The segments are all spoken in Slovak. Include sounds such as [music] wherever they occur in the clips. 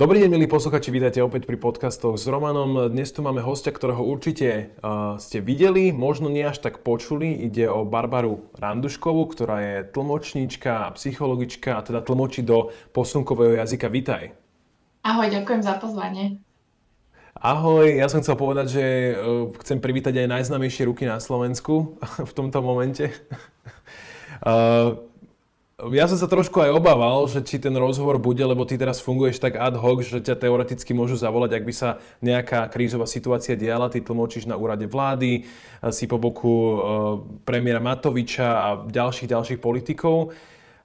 Dobrý deň, milí posluchači, vítajte opäť pri podcastoch s Romanom. Dnes tu máme hostia, ktorého určite uh, ste videli, možno nie až tak počuli. Ide o Barbaru Randuškovú, ktorá je tlmočníčka a psychologička, a teda tlmočí do posunkového jazyka. Vítaj. Ahoj, ďakujem za pozvanie. Ahoj, ja som chcel povedať, že uh, chcem privítať aj najznamejšie ruky na Slovensku [laughs] v tomto momente. uh, [laughs] ja som sa trošku aj obával, že či ten rozhovor bude, lebo ty teraz funguješ tak ad hoc, že ťa teoreticky môžu zavolať, ak by sa nejaká krízová situácia diala, ty tlmočíš na úrade vlády, si po boku uh, premiéra Matoviča a ďalších, ďalších politikov.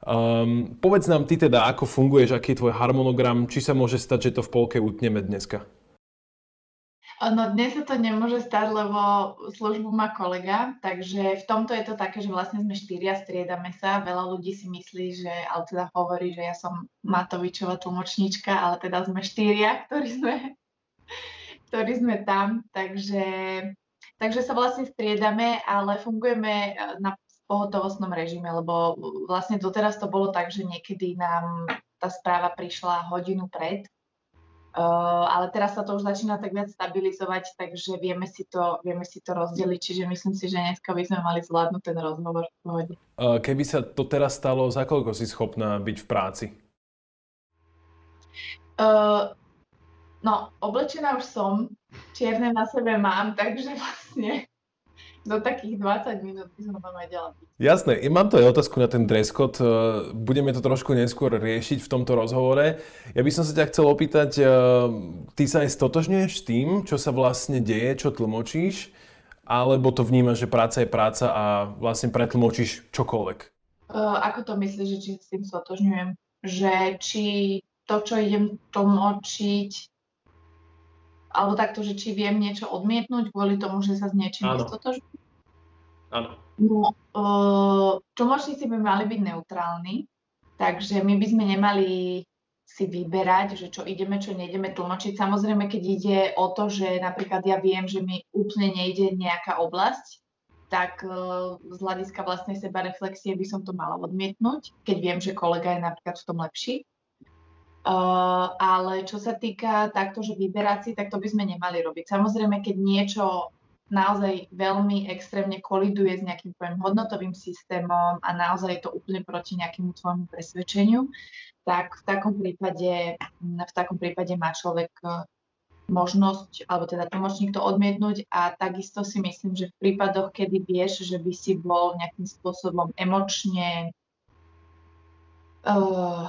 Um, povedz nám ty teda, ako funguješ, aký je tvoj harmonogram, či sa môže stať, že to v polke utneme dneska? No dnes sa to nemôže stať, lebo službu má kolega, takže v tomto je to také, že vlastne sme štyria, striedame sa. Veľa ľudí si myslí, že, ale teda hovorí, že ja som Matovičová tlmočníčka, ale teda sme štyria, ktorí sme, ktorí sme tam, takže, takže sa vlastne striedame, ale fungujeme eh, na pohotovostnom režime, lebo vlastne doteraz to bolo tak, že niekedy nám tá správa prišla hodinu pred, Uh, ale teraz sa to už začína tak viac stabilizovať, takže vieme si to, vieme si to rozdeliť, čiže myslím si, že dneska by sme mali zvládnuť ten rozhovor v pohode. Uh, keby sa to teraz stalo, za koľko si schopná byť v práci? Uh, no, oblečená už som, čierne na sebe mám, takže vlastne do takých 20 minút by som tam vedela byť. Jasné, mám to aj otázku na ten dress code. Eh, budeme to trošku neskôr riešiť v tomto rozhovore. Ja by som sa ťa chcel opýtať, eh, ty sa aj stotožňuješ s tým, čo sa vlastne deje, čo tlmočíš, alebo to vnímaš, že práca je práca a vlastne pretlmočíš čokoľvek? Uh, ako to myslíš, že či s tým stotožňujem? Že či to, čo idem tlmočiť, alebo takto, že či viem niečo odmietnúť kvôli tomu, že sa s niečím nestotožňujem? Áno. No, uh, tlmočníci by mali byť neutrálni, takže my by sme nemali si vyberať, že čo ideme, čo nejdeme tlmočiť. Samozrejme, keď ide o to, že napríklad ja viem, že mi úplne nejde nejaká oblasť, tak uh, z hľadiska vlastnej sebareflexie by som to mala odmietnúť, keď viem, že kolega je napríklad v tom lepší. Ale čo sa týka takto, že vyberať si, tak to by sme nemali robiť. Samozrejme, keď niečo naozaj veľmi extrémne koliduje s nejakým tvojim hodnotovým systémom a naozaj je to úplne proti nejakému tvojmu presvedčeniu, tak v takom prípade, v takom prípade má človek uh, možnosť, alebo teda tlmočník to odmietnúť a takisto si myslím, že v prípadoch, kedy vieš, že by si bol nejakým spôsobom emočne uh,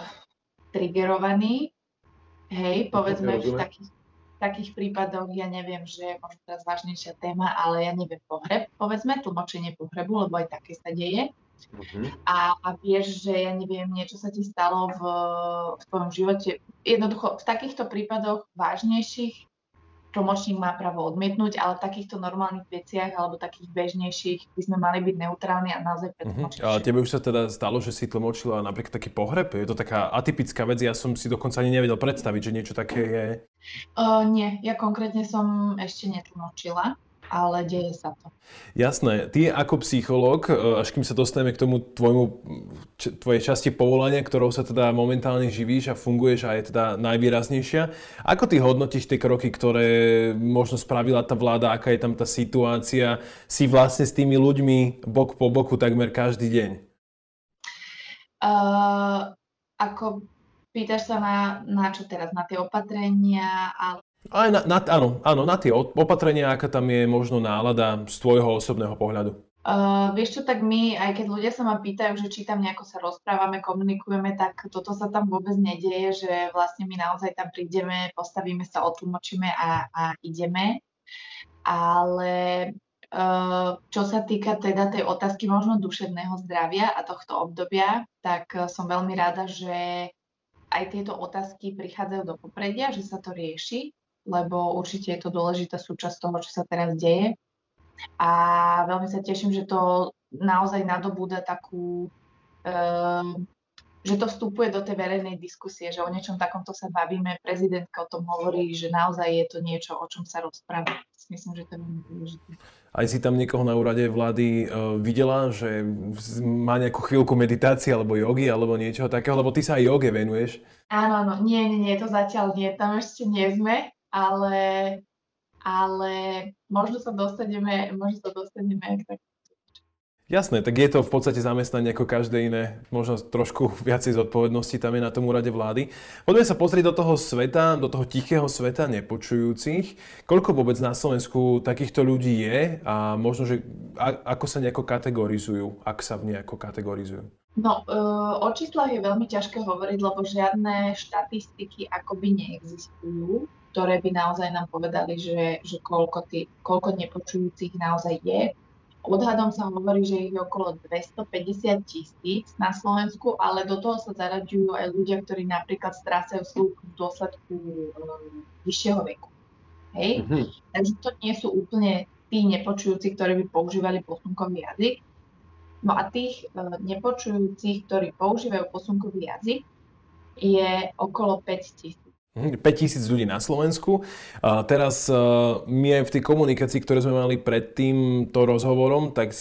triggerovaní. Hej, povedzme v takých, takých prípadoch, ja neviem, že je možno teraz vážnejšia téma, ale ja neviem, pohreb, povedzme, tlmočenie pohrebu, lebo aj také sa deje. Uh-huh. A, a vieš, že ja neviem, niečo sa ti stalo v, v tvojom živote. Jednoducho, v takýchto prípadoch vážnejších tlmočník má právo odmietnúť, ale v takýchto normálnych veciach alebo takých bežnejších by sme mali byť neutrálni a naozaj pretlmočiť. Uh-huh. A tebe už sa teda stalo, že si tlmočila napríklad taký pohreb? Je to taká atypická vec, ja som si dokonca ani nevedel predstaviť, že niečo také je. Uh, nie, ja konkrétne som ešte netlmočila ale deje sa to. Jasné. Ty ako psychológ, e, až kým sa dostaneme k tomu tvojmu, tvojej časti povolania, ktorou sa teda momentálne živíš a funguješ a je teda najvýraznejšia, ako ty hodnotíš tie kroky, ktoré možno spravila tá vláda, aká je tam tá situácia, si vlastne s tými ľuďmi bok po boku takmer každý deň? Uh, ako pýtaš sa na, na čo teraz? Na tie opatrenia, ale aj na, na, áno, áno, na tie opatrenia, aká tam je možno nálada z tvojho osobného pohľadu. Uh, vieš čo, tak my, aj keď ľudia sa ma pýtajú, že či tam nejako sa rozprávame, komunikujeme, tak toto sa tam vôbec nedieje, že vlastne my naozaj tam prídeme, postavíme sa, otlmočíme a, a ideme. Ale uh, čo sa týka teda tej otázky možno duševného zdravia a tohto obdobia, tak som veľmi rada, že aj tieto otázky prichádzajú do popredia, že sa to rieši lebo určite je to dôležitá súčasť toho, čo sa teraz deje. A veľmi sa teším, že to naozaj nadobúda takú, e, že to vstupuje do tej verejnej diskusie, že o niečom takomto sa bavíme, prezidentka o tom hovorí, že naozaj je to niečo, o čom sa rozpráva. Myslím, že to je veľmi dôležité. Aj si tam niekoho na úrade vlády uh, videla, že má nejakú chvíľku meditácie alebo jogy alebo niečo takého, lebo ty sa aj joge venuješ. Áno, áno, nie, nie, nie, to zatiaľ nie, tam ešte nie sme, ale, ale možno sa dostaneme, možno sa dostaneme k tak Jasné, tak je to v podstate zamestnanie ako každé iné, možno trošku [laughs] viacej zodpovednosti tam je na tom úrade vlády. Poďme sa pozrieť do toho sveta, do toho tichého sveta nepočujúcich. Koľko vôbec na Slovensku takýchto ľudí je a možno, že ako sa nejako kategorizujú, ak sa v nejako kategorizujú? No, e, o číslach je veľmi ťažké hovoriť, lebo žiadne štatistiky akoby neexistujú, ktoré by naozaj nám povedali, že, že koľko, tý, koľko nepočujúcich naozaj je Odhadom sa hovorí, že ich je okolo 250 tisíc na Slovensku, ale do toho sa zaraďujú aj ľudia, ktorí napríklad strácajú sluch v dôsledku um, vyššieho veku. Hej? Mm-hmm. Takže to nie sú úplne tí nepočujúci, ktorí by používali posunkový jazyk. No a tých uh, nepočujúcich, ktorí používajú posunkový jazyk, je okolo 5 tisíc. 5000 ľudí na Slovensku. A teraz my aj v tej komunikácii, ktoré sme mali pred týmto rozhovorom, tak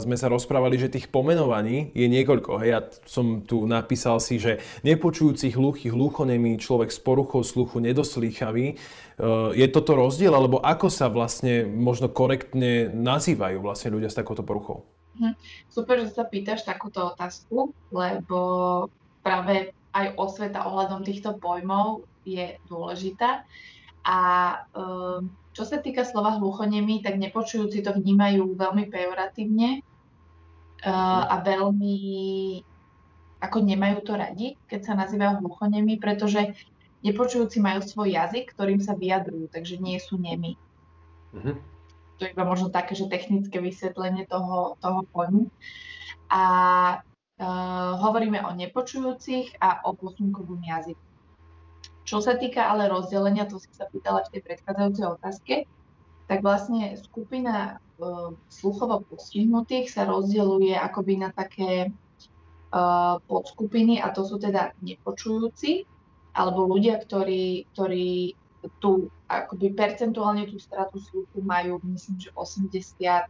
sme sa rozprávali, že tých pomenovaní je niekoľko. Hej, ja som tu napísal si, že nepočujúci, hluchý, hluchonemý, človek s poruchou sluchu, nedoslýchavý. Je toto rozdiel, alebo ako sa vlastne možno korektne nazývajú vlastne ľudia s takouto poruchou? Hm, super, že sa pýtaš takúto otázku, lebo práve aj osveta ohľadom týchto pojmov je dôležitá. A ehm, čo sa týka slova hluchonemi, tak nepočujúci to vnímajú veľmi pejoratívne eh, a veľmi ako nemajú to radi, keď sa nazývajú hluchonemi, pretože nepočujúci majú svoj jazyk, ktorým sa vyjadrujú, takže nie sú nemi. Mm-hmm. To je iba možno také, že technické vysvetlenie toho, toho pojmu. A uh, hovoríme o nepočujúcich a o posunkovom jazyku. Čo sa týka ale rozdelenia, to si sa pýtala v tej predchádzajúcej otázke, tak vlastne skupina uh, sluchovo postihnutých sa rozdeľuje akoby na také uh, podskupiny a to sú teda nepočujúci alebo ľudia, ktorí, ktorí tu akoby percentuálne tú stratu sluchu majú, myslím, že 80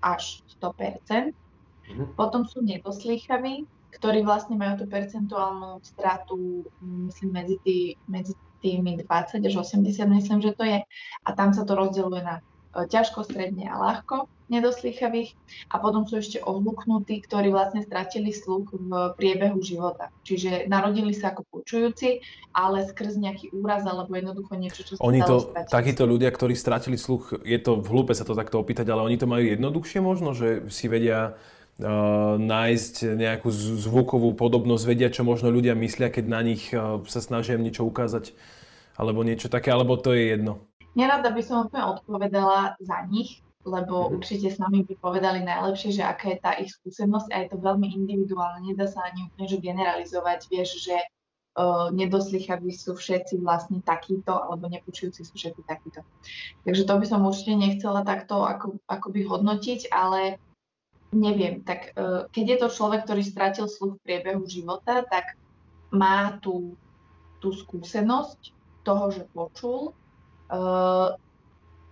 až 100%. Mm-hmm. Potom sú nedoslýchaví, ktorí vlastne majú tú percentuálnu stratu, myslím, medzi, tý, medzi tými 20 až 80, myslím, že to je. A tam sa to rozdeľuje na e, ťažko, stredne a ľahko nedoslýchavých a potom sú ešte ohluknutí, ktorí vlastne stratili sluch v priebehu života. Čiže narodili sa ako počujúci, ale skrz nejaký úraz alebo jednoducho niečo, čo sa Oni to, takíto ľudia, ktorí stratili sluch, je to v hlúpe sa to takto opýtať, ale oni to majú jednoduchšie možno, že si vedia nájsť nejakú zvukovú podobnosť, vedia, čo možno ľudia myslia, keď na nich sa snažia niečo ukázať, alebo niečo také, alebo to je jedno? Nerada by som úplne odpovedala za nich, lebo mm. určite s nami by povedali najlepšie, že aká je tá ich skúsenosť a je to veľmi individuálne, nedá sa ani úplne že generalizovať, vieš, že uh, nedoslychaví sú všetci vlastne takíto, alebo nepočujúci sú všetci takíto. Takže to by som určite nechcela takto ako, akoby hodnotiť, ale neviem, tak uh, keď je to človek, ktorý stratil sluch v priebehu života, tak má tú, tú skúsenosť toho, že počul. Uh,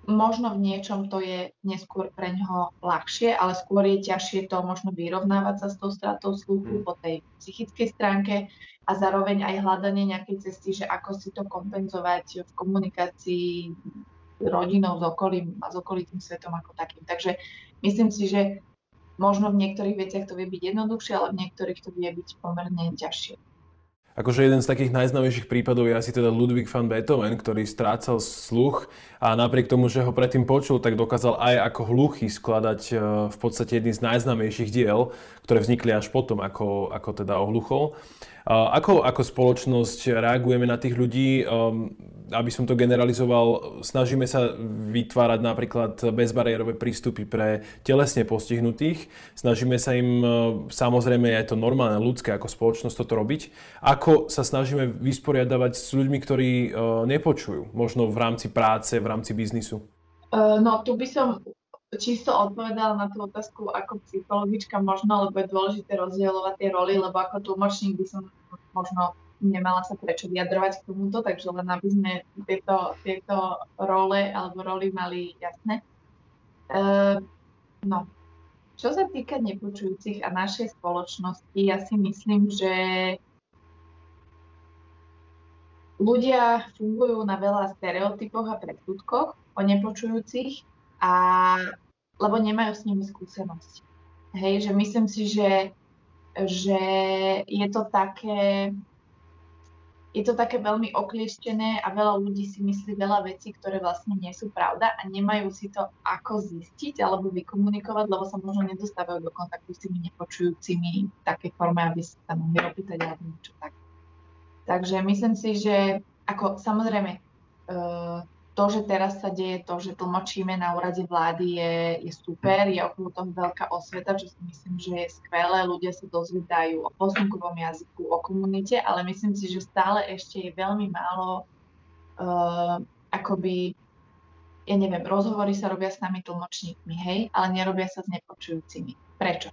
možno v niečom to je neskôr pre ňoho ľahšie, ale skôr je ťažšie to možno vyrovnávať sa s tou stratou sluchu mm. po tej psychickej stránke a zároveň aj hľadanie nejakej cesty, že ako si to kompenzovať v komunikácii rodinou s okolím a s okolitým svetom ako takým. Takže myslím si, že Možno v niektorých veciach to vie byť jednoduchšie, ale v niektorých to vie byť pomerne ťažšie. Akože jeden z takých najznámejších prípadov je asi teda Ludwig van Beethoven, ktorý strácal sluch a napriek tomu, že ho predtým počul, tak dokázal aj ako hluchý skladať e, v podstate jedný z najznámejších diel, ktoré vznikli až potom, ako, ako teda ohluchol. Ako, ako spoločnosť reagujeme na tých ľudí? Aby som to generalizoval, snažíme sa vytvárať napríklad bezbariérové prístupy pre telesne postihnutých. Snažíme sa im, uh, samozrejme je to normálne ľudské ako spoločnosť toto robiť. Ako sa snažíme vysporiadavať s ľuďmi, ktorí uh, nepočujú, možno v rámci práce, v rámci biznisu? Uh, no tu by som čisto odpovedala na tú otázku ako psychologička možno, lebo je dôležité rozdielovať tie roly, lebo ako tlmočník by som možno nemala sa prečo vyjadrovať k tomuto, takže len aby sme tieto, tieto role alebo roly mali jasné. Uh, no, čo sa týka nepočujúcich a našej spoločnosti, ja si myslím, že ľudia fungujú na veľa stereotypoch a predsudkoch o nepočujúcich a lebo nemajú s nimi skúsenosť. Hej, že myslím si, že, že je to také je to také veľmi oklieštené a veľa ľudí si myslí veľa vecí, ktoré vlastne nie sú pravda a nemajú si to ako zistiť alebo vykomunikovať, lebo sa možno nedostávajú do kontaktu s tými nepočujúcimi v takej forme, aby sa tam mohli opýtať alebo niečo tak. Takže myslím si, že ako samozrejme uh, to, že teraz sa deje to, že tlmočíme na úrade vlády je, je super, je okolo toho veľká osveta, čo si myslím, že je skvelé. Ľudia sa dozvedajú o posunkovom jazyku, o komunite, ale myslím si, že stále ešte je veľmi málo uh, akoby, ja neviem, rozhovory sa robia s nami tlmočníkmi, hej, ale nerobia sa s nepočujúcimi. Prečo?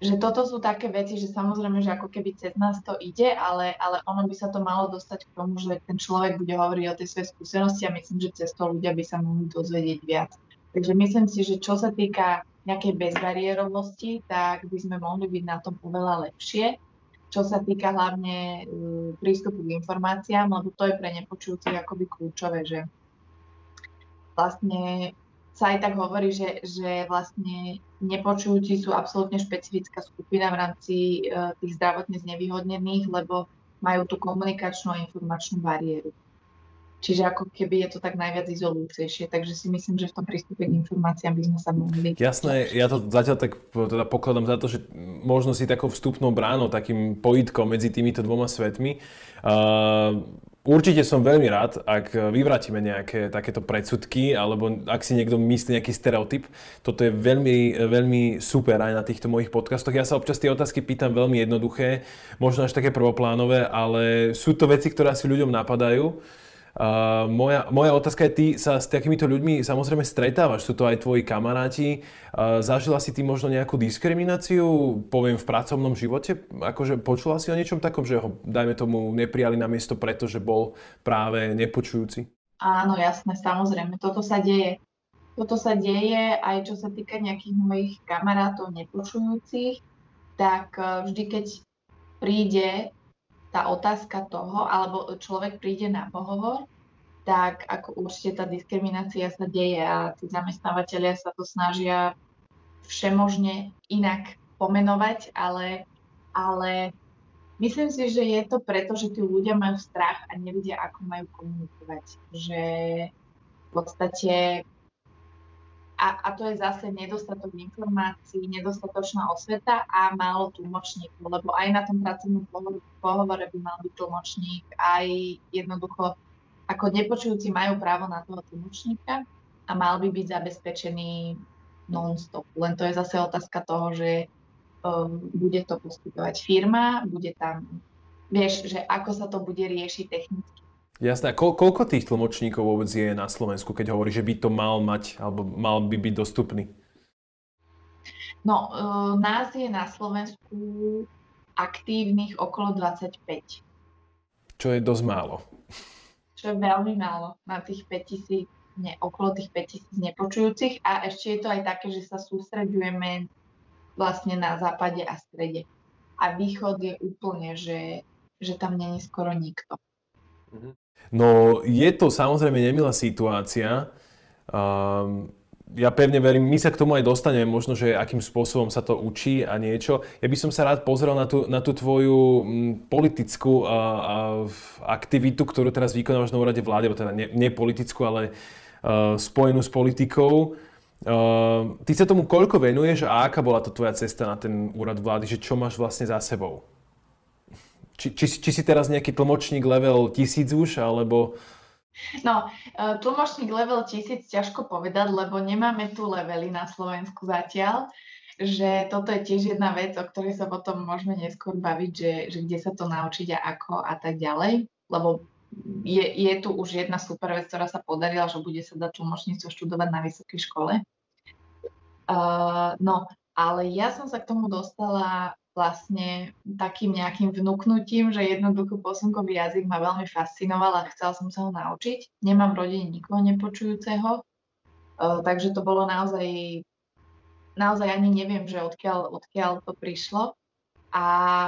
Že toto sú také veci, že samozrejme, že ako keby cez nás to ide, ale, ale ono by sa to malo dostať k tomu, že ten človek bude hovoriť o tej svojej skúsenosti a myslím, že cez to ľudia by sa mohli dozvedieť viac. Takže myslím si, že čo sa týka nejakej bezbariérovosti, tak by sme mohli byť na tom oveľa lepšie. Čo sa týka hlavne uh, prístupu k informáciám, lebo to je pre nepočujúcich akoby kľúčové, že vlastne sa aj tak hovorí, že, že vlastne nepočujúci sú absolútne špecifická skupina v rámci uh, tých zdravotne znevýhodnených, lebo majú tú komunikačnú a informačnú bariéru. Čiže ako keby je to tak najviac izolujúcejšie, takže si myslím, že v tom prístupe k informáciám by sme sa mohli... Jasné, ja to zatiaľ tak teda pokladám za to, že možno si takou vstupnou bránou, takým pojitkom medzi týmito dvoma svetmi. Uh, Určite som veľmi rád, ak vyvrátime nejaké takéto predsudky, alebo ak si niekto myslí nejaký stereotyp. Toto je veľmi, veľmi super aj na týchto mojich podcastoch. Ja sa občas tie otázky pýtam veľmi jednoduché, možno až také prvoplánové, ale sú to veci, ktoré si ľuďom napadajú Uh, moja, moja otázka je, ty sa s takýmito ľuďmi samozrejme stretávaš, sú to aj tvoji kamaráti. Uh, zažila si ty možno nejakú diskrimináciu, poviem, v pracovnom živote? Akože počula si o niečom takom, že ho, dajme tomu, neprijali na miesto, pretože bol práve nepočujúci? Áno, jasné, samozrejme, toto sa deje. Toto sa deje aj čo sa týka nejakých mojich kamarátov nepočujúcich, tak e, vždy, keď príde tá otázka toho, alebo človek príde na pohovor, tak ako určite tá diskriminácia sa deje a tí zamestnávateľia sa to snažia všemožne inak pomenovať, ale, ale myslím si, že je to preto, že tí ľudia majú strach a nevedia, ako majú komunikovať. Že v podstate a, a to je zase nedostatok informácií, nedostatočná osveta a málo tlmočníkov, lebo aj na tom pracovnom pohovore by mal byť tlmočník, aj jednoducho ako nepočujúci majú právo na toho tlmočníka a mal by byť zabezpečený non-stop. Len to je zase otázka toho, že um, bude to poskytovať firma, bude tam, vieš, že ako sa to bude riešiť technicky Jasné. A ko- koľko tých tlmočníkov vôbec je na Slovensku, keď hovorí, že by to mal mať, alebo mal by byť dostupný? No, uh, nás je na Slovensku aktívnych okolo 25. Čo je dosť málo. Čo je veľmi málo na tých 5000, ne, okolo tých 5000 nepočujúcich a ešte je to aj také, že sa sústreďujeme vlastne na západe a strede. A východ je úplne, že, že tam není skoro nikto. Mm-hmm. No je to samozrejme nemilá situácia. Um, ja pevne verím, my sa k tomu aj dostaneme, možno, že akým spôsobom sa to učí a niečo. Ja by som sa rád pozrel na tú, na tú tvoju m, politickú a, a, aktivitu, ktorú teraz vykonávaš na úrade vlády, alebo teda nepolitickú, ne ale uh, spojenú s politikou. Uh, ty sa tomu koľko venuješ a aká bola to tvoja cesta na ten úrad vlády, že čo máš vlastne za sebou? Či, či, či si teraz nejaký tlmočník level tisíc už, alebo... No, e, tlmočník level tisíc ťažko povedať, lebo nemáme tu levely na Slovensku zatiaľ, že toto je tiež jedna vec, o ktorej sa potom môžeme neskôr baviť, že, že kde sa to naučiť a ako a tak ďalej, lebo je, je tu už jedna super vec, ktorá sa podarila, že bude sa dať tlmočníctvo študovať na vysokej škole. Uh, no, ale ja som sa k tomu dostala vlastne takým nejakým vnúknutím, že jednoducho posunkový jazyk ma veľmi fascinoval a chcela som sa ho naučiť. Nemám v rodine nikoho nepočujúceho, uh, takže to bolo naozaj, naozaj ani neviem, že odkiaľ, odkiaľ to prišlo. A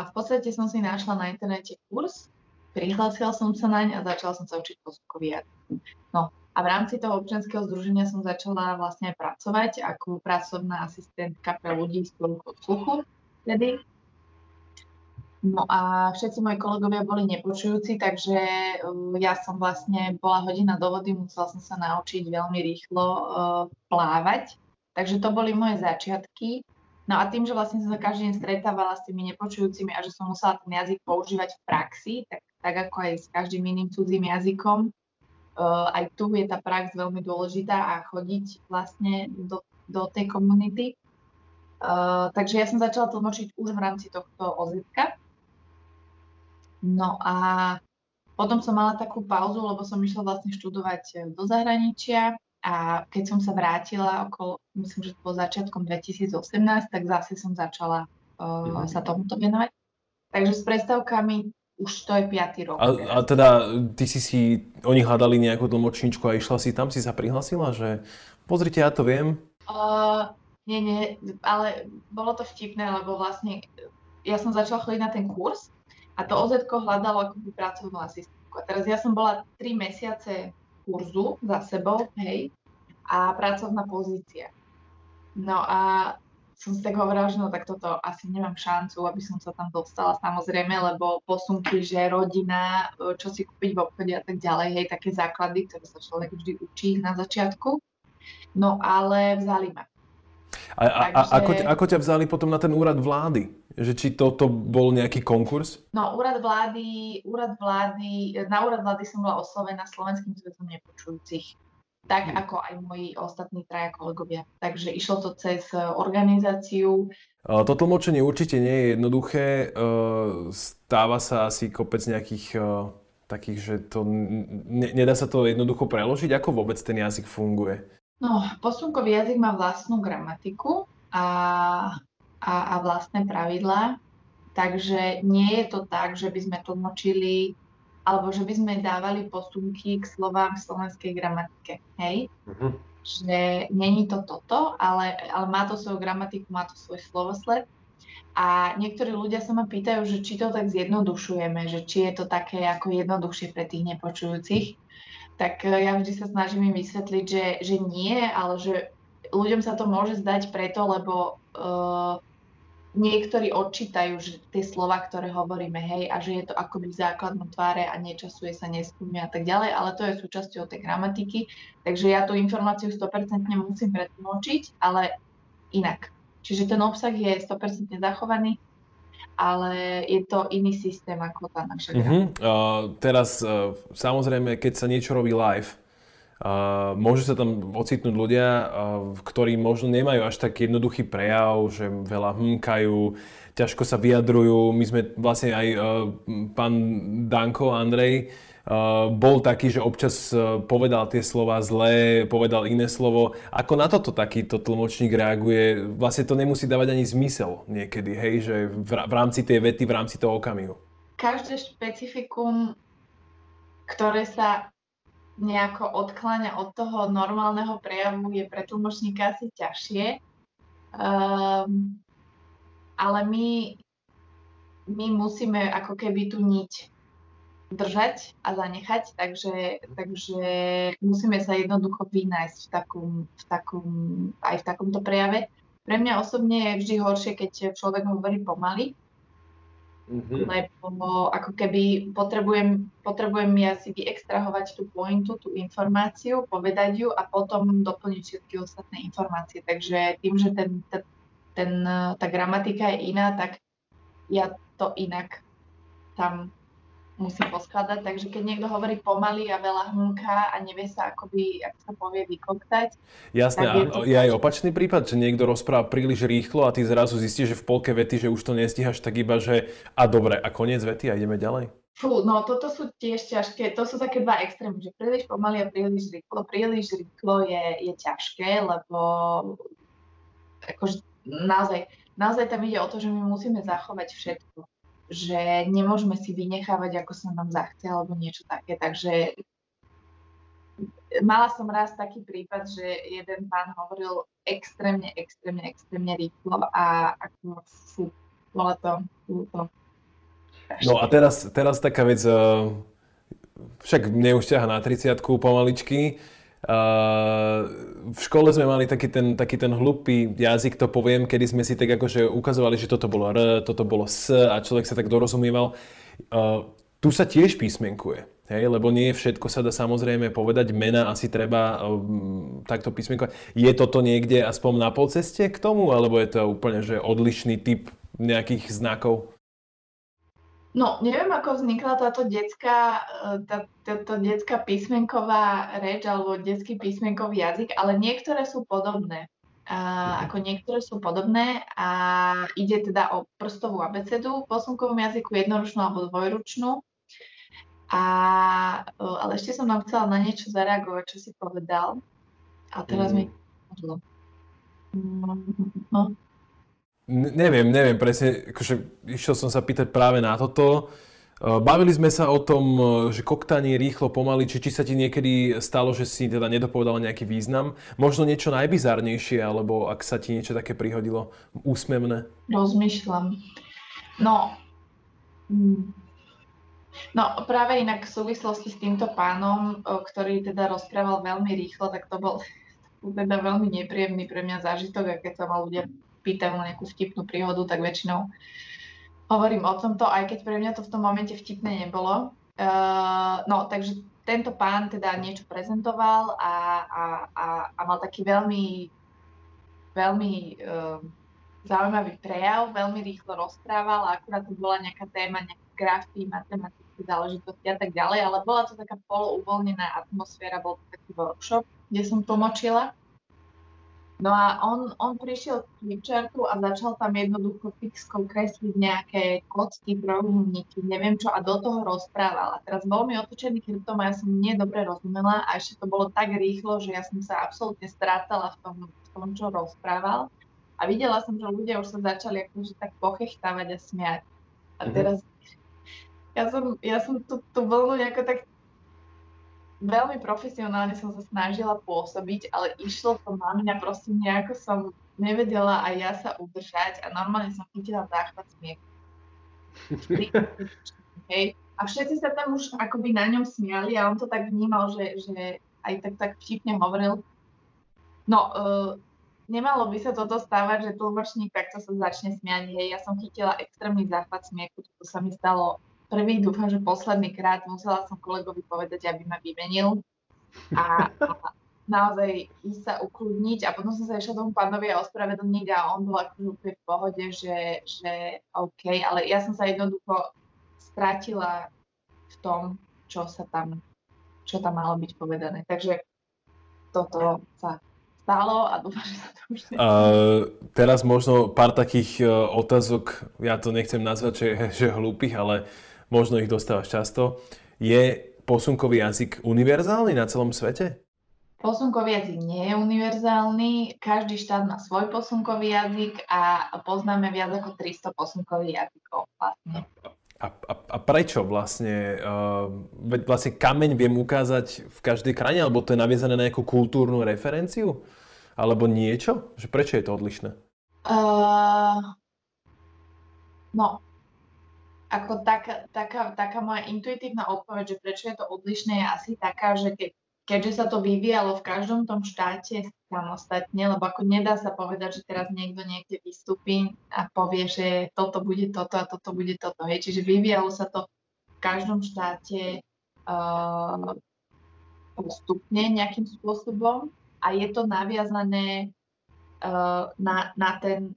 v podstate som si našla na internete kurz, prihlásila som sa naň a začala som sa učiť posunkový jazyk. No a v rámci toho občianského združenia som začala vlastne aj pracovať ako pracovná asistentka pre ľudí s poruchou sluchu vtedy. No a všetci moji kolegovia boli nepočujúci, takže uh, ja som vlastne, bola hodina do vody, musela som sa naučiť veľmi rýchlo uh, plávať. Takže to boli moje začiatky. No a tým, že vlastne som sa každý deň stretávala s tými nepočujúcimi a že som musela ten jazyk používať v praxi, tak, tak ako aj s každým iným cudzím jazykom, uh, aj tu je tá prax veľmi dôležitá a chodiť vlastne do, do tej komunity. Uh, takže ja som začala tlmočiť už v rámci tohto OZITka. No a potom som mala takú pauzu, lebo som išla vlastne študovať e, do zahraničia a keď som sa vrátila okolo, myslím, že to bolo začiatkom 2018, tak zase som začala uh, sa tomuto venovať. Takže s predstavkami už to je piatý rok. A, a teda ty si si, oni hľadali nejakú tlmočničku a išla si tam, si sa prihlasila, že pozrite, ja to viem? Uh, nie, nie, ale bolo to vtipné, lebo vlastne ja som začala chodiť na ten kurz a to OZ hľadalo akoby pracovnú asistentku. A teraz ja som bola 3 mesiace kurzu za sebou, hej, a pracovná pozícia. No a som si tak hovorila, že no tak toto asi nemám šancu, aby som sa tam dostala samozrejme, lebo posunky, že rodina, čo si kúpiť v obchode a tak ďalej, hej, také základy, ktoré sa človek vždy učí na začiatku. No ale vzali ma. A, a, Takže... a ako, ako ťa vzali potom na ten úrad vlády? Že či toto bol nejaký konkurs? No, úrad vlády, úrad vlády, na úrad vlády som bola oslovená Slovenským zväzom nepočujúcich. Tak hm. ako aj moji ostatní traja kolegovia. Takže išlo to cez e, organizáciu. To tlmočenie určite nie je jednoduché. E, stáva sa asi kopec nejakých e, takých, že to, ne, nedá sa to jednoducho preložiť. Ako vôbec ten jazyk funguje? No, posunkový jazyk má vlastnú gramatiku a a, a vlastné pravidlá. Takže nie je to tak, že by sme tlmočili alebo že by sme dávali posunky k slovám v slovenskej gramatike. Hej? Uh-huh. Že není to toto, ale, ale má to svoju gramatiku, má to svoj slovosled. A niektorí ľudia sa ma pýtajú, že či to tak zjednodušujeme, že či je to také ako jednoduchšie pre tých nepočujúcich. Tak e, ja vždy sa snažím im vysvetliť, že, že nie, ale že ľuďom sa to môže zdať preto, lebo uh, niektorí odčítajú že tie slova, ktoré hovoríme, hej, a že je to akoby v základnom tváre a nečasuje sa, neskúmia a tak ďalej, ale to je súčasťou tej gramatiky, takže ja tú informáciu 100% musím pretlmočiť, ale inak. Čiže ten obsah je 100% zachovaný, ale je to iný systém ako tá naša uh-huh. uh, Teraz uh, samozrejme, keď sa niečo robí live, Uh, sa tam ocitnúť ľudia, ktorí možno nemajú až tak jednoduchý prejav, že veľa hmkajú, ťažko sa vyjadrujú. My sme vlastne aj uh, pán Danko, Andrej, uh, bol taký, že občas uh, povedal tie slova zlé, povedal iné slovo. Ako na toto takýto tlmočník reaguje? Vlastne to nemusí dávať ani zmysel niekedy, hej, že v, v rámci tej vety, v rámci toho okamihu. Každé špecifikum, ktoré sa nejako odkláňa od toho normálneho prejavu, je pre tlmočníka asi ťažšie. Um, ale my, my musíme ako keby tú niť držať a zanechať, takže, takže musíme sa jednoducho vynájsť v takom, v takom, aj v takomto prejave. Pre mňa osobne je vždy horšie, keď človek hovorí pomaly, Mm-hmm. Lebo ako keby potrebujem, potrebujem ja si vyextrahovať tú pointu, tú informáciu, povedať ju a potom doplniť všetky ostatné informácie. Takže tým, že ten, ten, ten, tá gramatika je iná, tak ja to inak tam musím poskladať. Takže keď niekto hovorí pomaly a veľa hnúka a nevie sa akoby, ako sa povie, vykoktať. Jasné, a je, to... je aj opačný prípad, že niekto rozpráva príliš rýchlo a ty zrazu zistíš, že v polke vety, že už to nestíhaš, tak iba, že a dobre, a koniec vety a ideme ďalej. Fú, no toto sú tiež ťažké, to sú také dva extrémy, že príliš pomaly a príliš rýchlo. Príliš rýchlo je, je ťažké, lebo akože naozaj, naozaj tam ide o to, že my musíme zachovať všetko. Že nemôžeme si vynechávať, ako sa nám zachce, alebo niečo také. Takže mala som raz taký prípad, že jeden pán hovoril extrémne, extrémne, extrémne rýchlo a ako fú, bola to, to No a teraz, teraz taká vec, eh, však mne už ťaha na 30 pomaličky, v škole sme mali taký ten, taký ten hlupý jazyk, to poviem, kedy sme si tak akože ukazovali, že toto bolo R, toto bolo S a človek sa tak dorozumieval. Tu sa tiež písmenkuje, hej, lebo nie všetko sa dá samozrejme povedať, mena asi treba um, takto písmenkovať. Je toto niekde aspoň na polceste k tomu, alebo je to úplne že odlišný typ nejakých znakov? No, neviem, ako vznikla táto detská, e, tá, táto detská písmenková reč alebo detský písmenkový jazyk, ale niektoré sú podobné. A, mhm. ako niektoré sú podobné a ide teda o prstovú abecedu v posunkovom jazyku, jednoručnú alebo dvojručnú. A, e, ale ešte som vám chcela na niečo zareagovať, čo si povedal. A teraz mm. mi... No, neviem, neviem presne, akože išiel som sa pýtať práve na toto. E, bavili sme sa o tom, e, že koktanie rýchlo, pomaly, či, či sa ti niekedy stalo, že si teda nedopovedal nejaký význam. Možno niečo najbizarnejšie, alebo ak sa ti niečo také prihodilo úsmevné. Rozmýšľam. No, mm. no práve inak v súvislosti s týmto pánom, e, ktorý teda rozprával veľmi rýchlo, tak to bol [laughs] teda veľmi nepríjemný pre mňa zážitok, a keď sa ma ľudia pýtajú na nejakú vtipnú príhodu, tak väčšinou hovorím o tomto, aj keď pre mňa to v tom momente vtipné nebolo. Uh, no, takže tento pán teda niečo prezentoval a, a, a, a mal taký veľmi, veľmi uh, zaujímavý prejav, veľmi rýchlo rozprával a akurát to bola nejaká téma, nejaké grafy, matematické záležitosti a tak ďalej, ale bola to taká polouvoľnená atmosféra, bol to taký workshop, kde som tlmočila. No a on, on prišiel k flipchartu a začal tam jednoducho fixkou kresliť nejaké kocky, trojuholníky, neviem čo a do toho rozprával. A teraz bol mi otočený kryptom a ja som nie dobre rozumela a ešte to bolo tak rýchlo, že ja som sa absolútne strátala v tom, v tom čo rozprával. A videla som, že ľudia už sa začali akože tak pochechtávať a smiať. A mhm. teraz ja som, ja som tú, tú vlnu nejako tak veľmi profesionálne som sa snažila pôsobiť, ale išlo to na mňa, proste nejako som nevedela aj ja sa udržať a normálne som chytila záchvat smiechu. [laughs] Hej. A všetci sa tam už akoby na ňom smiali a on to tak vnímal, že, že aj tak, tak vtipne hovoril. No, uh, nemalo by sa toto stávať, že tlmočník takto sa začne smiať. Hej, ja som chytila extrémny záchvat smiechu, to sa mi stalo prvý, dúfam, že posledný krát. Musela som kolegovi povedať, aby ma vymenil. A, a naozaj ísť sa ukludniť. A potom som sa išla tomu pánovi a ospravedlniť a on bol akože v pohode, že, že OK, ale ja som sa jednoducho stratila v tom, čo sa tam, čo tam malo byť povedané. Takže toto sa stalo a dúfam, že sa to už A teraz možno pár takých e, otázok, ja to nechcem nazvať, že, že hlúpych, ale možno ich dostávaš často. Je posunkový jazyk univerzálny na celom svete? Posunkový jazyk nie je univerzálny, každý štát má svoj posunkový jazyk a poznáme viac ako 300 posunkových jazykov vlastne. A, a, a prečo vlastne? Uh, vlastne kameň viem ukázať v každej krajine, alebo to je naviezané na nejakú kultúrnu referenciu? Alebo niečo? Že prečo je to odlišné? Uh, no, ako taká, taká, taká moja intuitívna odpoveď, že prečo je to odlišné, je asi taká, že ke, keďže sa to vyvíjalo v každom tom štáte samostatne, lebo ako nedá sa povedať, že teraz niekto niekde vystúpi a povie, že toto bude toto a toto bude toto. Hej. Čiže vyvíjalo sa to v každom štáte uh, postupne nejakým spôsobom a je to naviazané uh, na, na ten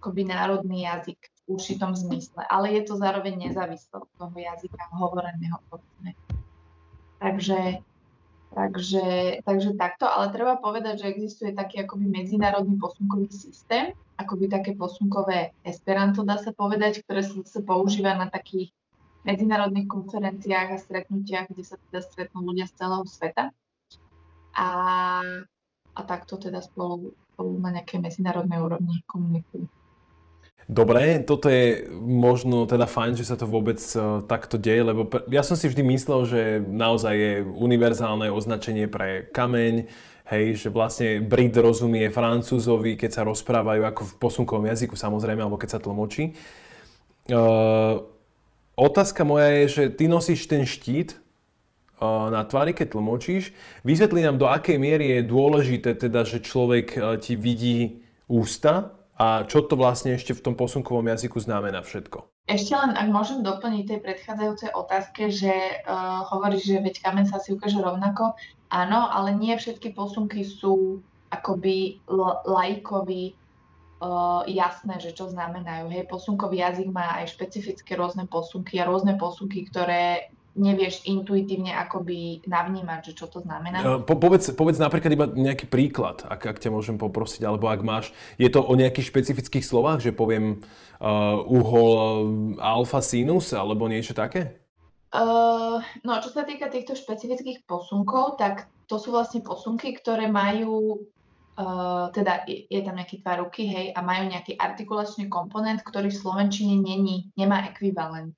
akoby národný jazyk určitom zmysle, ale je to zároveň nezávislé od toho jazyka hovoreného. Takže, takže, takže takto, ale treba povedať, že existuje taký akoby medzinárodný posunkový systém, akoby také posunkové Esperanto, dá sa povedať, ktoré sa, sa používa na takých medzinárodných konferenciách a stretnutiach, kde sa teda stretnú ľudia z celého sveta. A, a takto teda spolu spolu na nejakej medzinárodnej úrovni komunikujú. Dobre, toto je možno teda fajn, že sa to vôbec uh, takto deje, lebo ja som si vždy myslel, že naozaj je univerzálne označenie pre kameň, hej, že vlastne Brit rozumie Francúzovi, keď sa rozprávajú ako v posunkovom jazyku samozrejme, alebo keď sa tlmočí. Uh, otázka moja je, že ty nosíš ten štít uh, na tvári, keď tlmočíš. Vysvetli nám, do akej miery je dôležité teda, že človek uh, ti vidí ústa a čo to vlastne ešte v tom posunkovom jazyku znamená všetko? Ešte len, ak môžem doplniť tej predchádzajúcej otázke, že uh, hovoríš, že veď kamen sa si ukáže rovnako. Áno, ale nie všetky posunky sú akoby lajkovi uh, jasné, že čo znamenajú. Hej, posunkový jazyk má aj špecifické rôzne posunky a rôzne posunky, ktoré nevieš intuitívne akoby navnímať, že čo to znamená? Po, povedz, povedz napríklad iba nejaký príklad, ak, ak ťa môžem poprosiť, alebo ak máš. Je to o nejakých špecifických slovách, že poviem uh, uhol uh, alfa sinus, alebo niečo také? Uh, no, čo sa týka týchto špecifických posunkov, tak to sú vlastne posunky, ktoré majú, uh, teda je, je tam nejaký tvar ruky, hej, a majú nejaký artikulačný komponent, ktorý v Slovenčine není, nemá ekvivalent.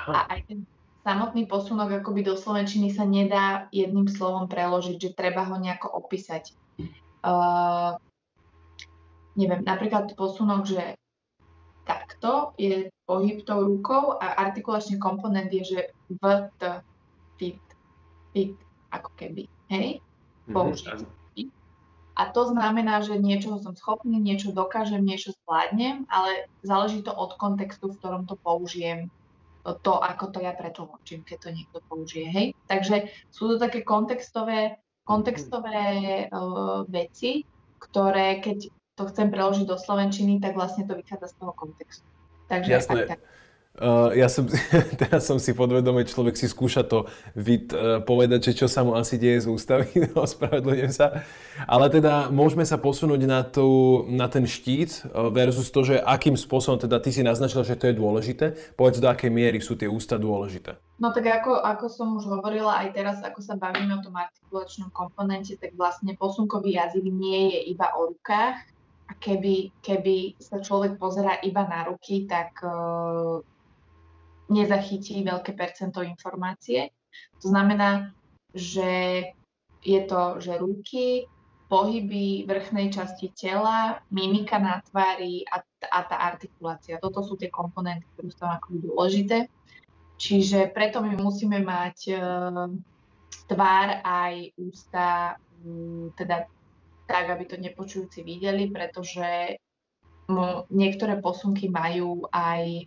Aha. A aj ten samotný posunok akoby do slovenčiny sa nedá jedným slovom preložiť, že treba ho nejako opísať. Uh, neviem, napríklad posunok, že takto je pohyb tou rukou a artikulačný komponent je, že v, t, fit, fit, ako keby, hej? Mhm. A to znamená, že niečoho som schopný, niečo dokážem, niečo zvládnem, ale záleží to od kontextu, v ktorom to použijem to, ako to ja pretlmočím, keď to niekto použije. Hej? Takže sú to také kontextové, kontextové uh, veci, ktoré keď to chcem preložiť do slovenčiny, tak vlastne to vychádza z toho kontextu. Takže Jasné. tak. Uh, ja som, [laughs] teraz som si podvedomý, človek si skúša to vid, uh, povedať, že čo sa mu asi deje z ústavy, [laughs] ospravedlňujem sa. Ale teda môžeme sa posunúť na, tú, na ten štít uh, versus to, že akým spôsobom, teda ty si naznačil, že to je dôležité. Povedz, do akej miery sú tie ústa dôležité. No tak ako, ako som už hovorila aj teraz, ako sa bavíme o tom artikulačnom komponente, tak vlastne posunkový jazyk nie je iba o rukách. A keby, keby sa človek pozera iba na ruky, tak uh, nezachytí veľké percento informácie. To znamená, že je to, že ruky, pohyby vrchnej časti tela, mimika na tvári a, a tá artikulácia. Toto sú tie komponenty, ktoré sú tam ako dôležité. Čiže preto my musíme mať e, tvár aj ústa, m, teda tak, aby to nepočujúci videli, pretože m, niektoré posunky majú aj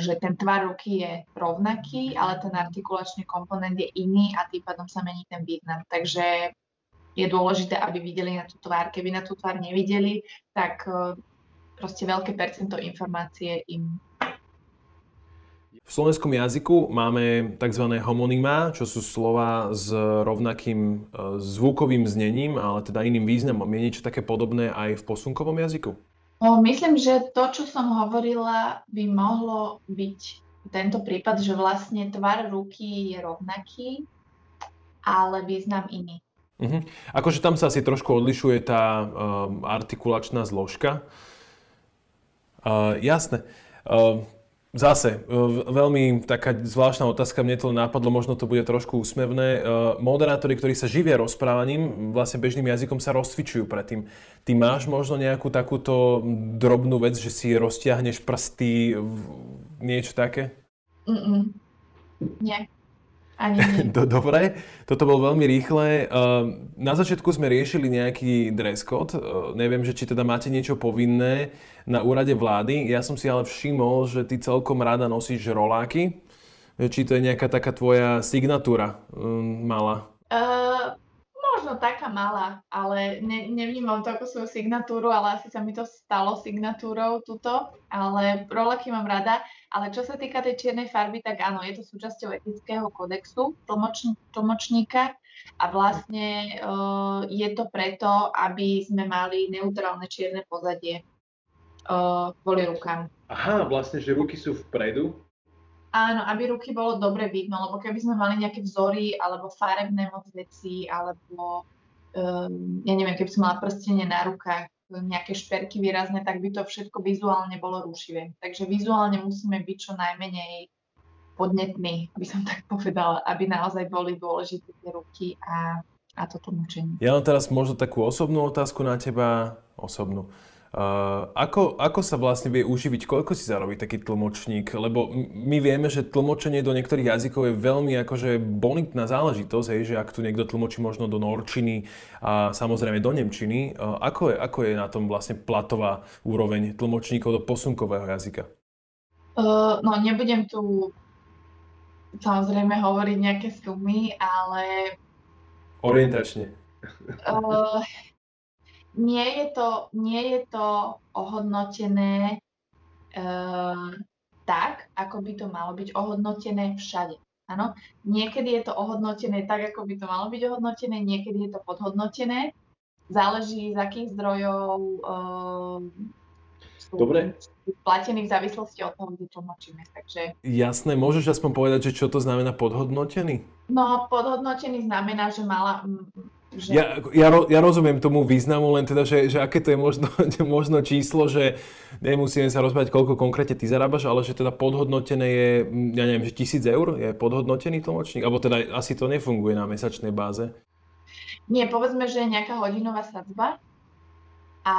že ten tvar ruky je rovnaký, ale ten artikulačný komponent je iný a tým pádom sa mení ten význam. Takže je dôležité, aby videli na tú tvár. Keby na tú tvár nevideli, tak e, proste veľké percento informácie im v slovenskom jazyku máme tzv. homonymá, čo sú slova s rovnakým e, zvukovým znením, ale teda iným významom. Je niečo také podobné aj v posunkovom jazyku? No, myslím, že to, čo som hovorila, by mohlo byť tento prípad, že vlastne tvar ruky je rovnaký, ale význam iný. Uh-huh. Akože tam sa asi trošku odlišuje tá uh, artikulačná zložka. Uh, jasné. Uh, Zase, e, veľmi taká zvláštna otázka, mne to napadlo, možno to bude trošku úsmevné. E, moderátori, ktorí sa živia rozprávaním, vlastne bežným jazykom sa rozcvičujú predtým. Ty máš možno nejakú takúto drobnú vec, že si roztiahneš prsty, niečo také? Mm-mm. Nie. Ani [laughs] nie. Dobre, toto bolo veľmi rýchle. Ehm, na začiatku sme riešili nejaký dress code. Ehm, neviem, že či teda máte niečo povinné na úrade vlády. Ja som si ale všimol, že ty celkom rada nosíš roláky. Či to je nejaká taká tvoja signatúra um, malá? Uh, možno taká malá, ale ne, nevnímam to ako svoju signatúru, ale asi sa mi to stalo signatúrou tuto, ale roláky mám rada. Ale čo sa týka tej čiernej farby, tak áno, je to súčasťou etického kodexu tlmoč, tlmočníka a vlastne uh, je to preto, aby sme mali neutrálne čierne pozadie uh, kvôli rukám. Aha, vlastne, že ruky sú vpredu? Áno, aby ruky bolo dobre vidno, lebo keby sme mali nejaké vzory alebo farebné moc veci alebo um, ja neviem, keby som mala prstenie na rukách, nejaké šperky výrazné, tak by to všetko vizuálne bolo rušivé. Takže vizuálne musíme byť čo najmenej podnetní, aby som tak povedala, aby naozaj boli dôležité tie ruky a, a to tlmočenie. Ja mám teraz možno takú osobnú otázku na teba, osobnú. Uh, ako, ako sa vlastne vie uživiť, koľko si zarobí taký tlmočník? Lebo my vieme, že tlmočenie do niektorých jazykov je veľmi akože bonitná záležitosť, hej, že ak tu niekto tlmočí možno do norčiny a samozrejme do nemčiny, uh, ako, je, ako je na tom vlastne platová úroveň tlmočníkov do posunkového jazyka? Uh, no nebudem tu samozrejme hovoriť nejaké sumy, ale... Orientačne. Uh, nie je to, nie je to ohodnotené uh, tak, ako by to malo byť ohodnotené všade. Áno, niekedy je to ohodnotené tak, ako by to malo byť ohodnotené, niekedy je to podhodnotené. Záleží z akých zdrojov sú Dobre. platených v závislosti od toho, kde tlmočíme. Takže... Jasné, môžeš aspoň povedať, že čo to znamená podhodnotený? No, podhodnotený znamená, že mala, že... Ja, ja, ja rozumiem tomu významu, len teda, že, že aké to je možno, [laughs] možno číslo, že nemusíme sa rozprávať, koľko konkrétne ty zarábaš, ale že teda podhodnotené je, ja neviem, že tisíc eur je podhodnotený tlmočník? Alebo teda asi to nefunguje na mesačnej báze? Nie, povedzme, že je nejaká hodinová sadzba, a,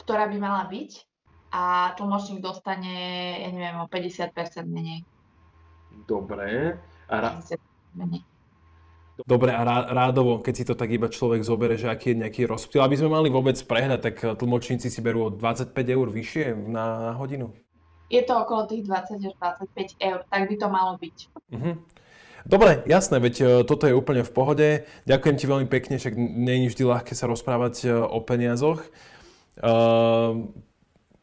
ktorá by mala byť a tlmočník dostane, ja neviem, o 50% menej. Dobre. A ra- menej. Dobre a rádovo, keď si to tak iba človek zobere, že aký je nejaký rozptyl, aby sme mali vôbec prehľad, tak eh, tlmočníci si berú o 25 eur vyššie na, na hodinu? Je to okolo tých 20 až 25 eur, tak by to malo byť. Uh-huh. Dobre, jasné, veď eh, toto je úplne v pohode. Ďakujem ti veľmi pekne, však nie je vždy ľahké sa rozprávať eh, o peniazoch. Uh,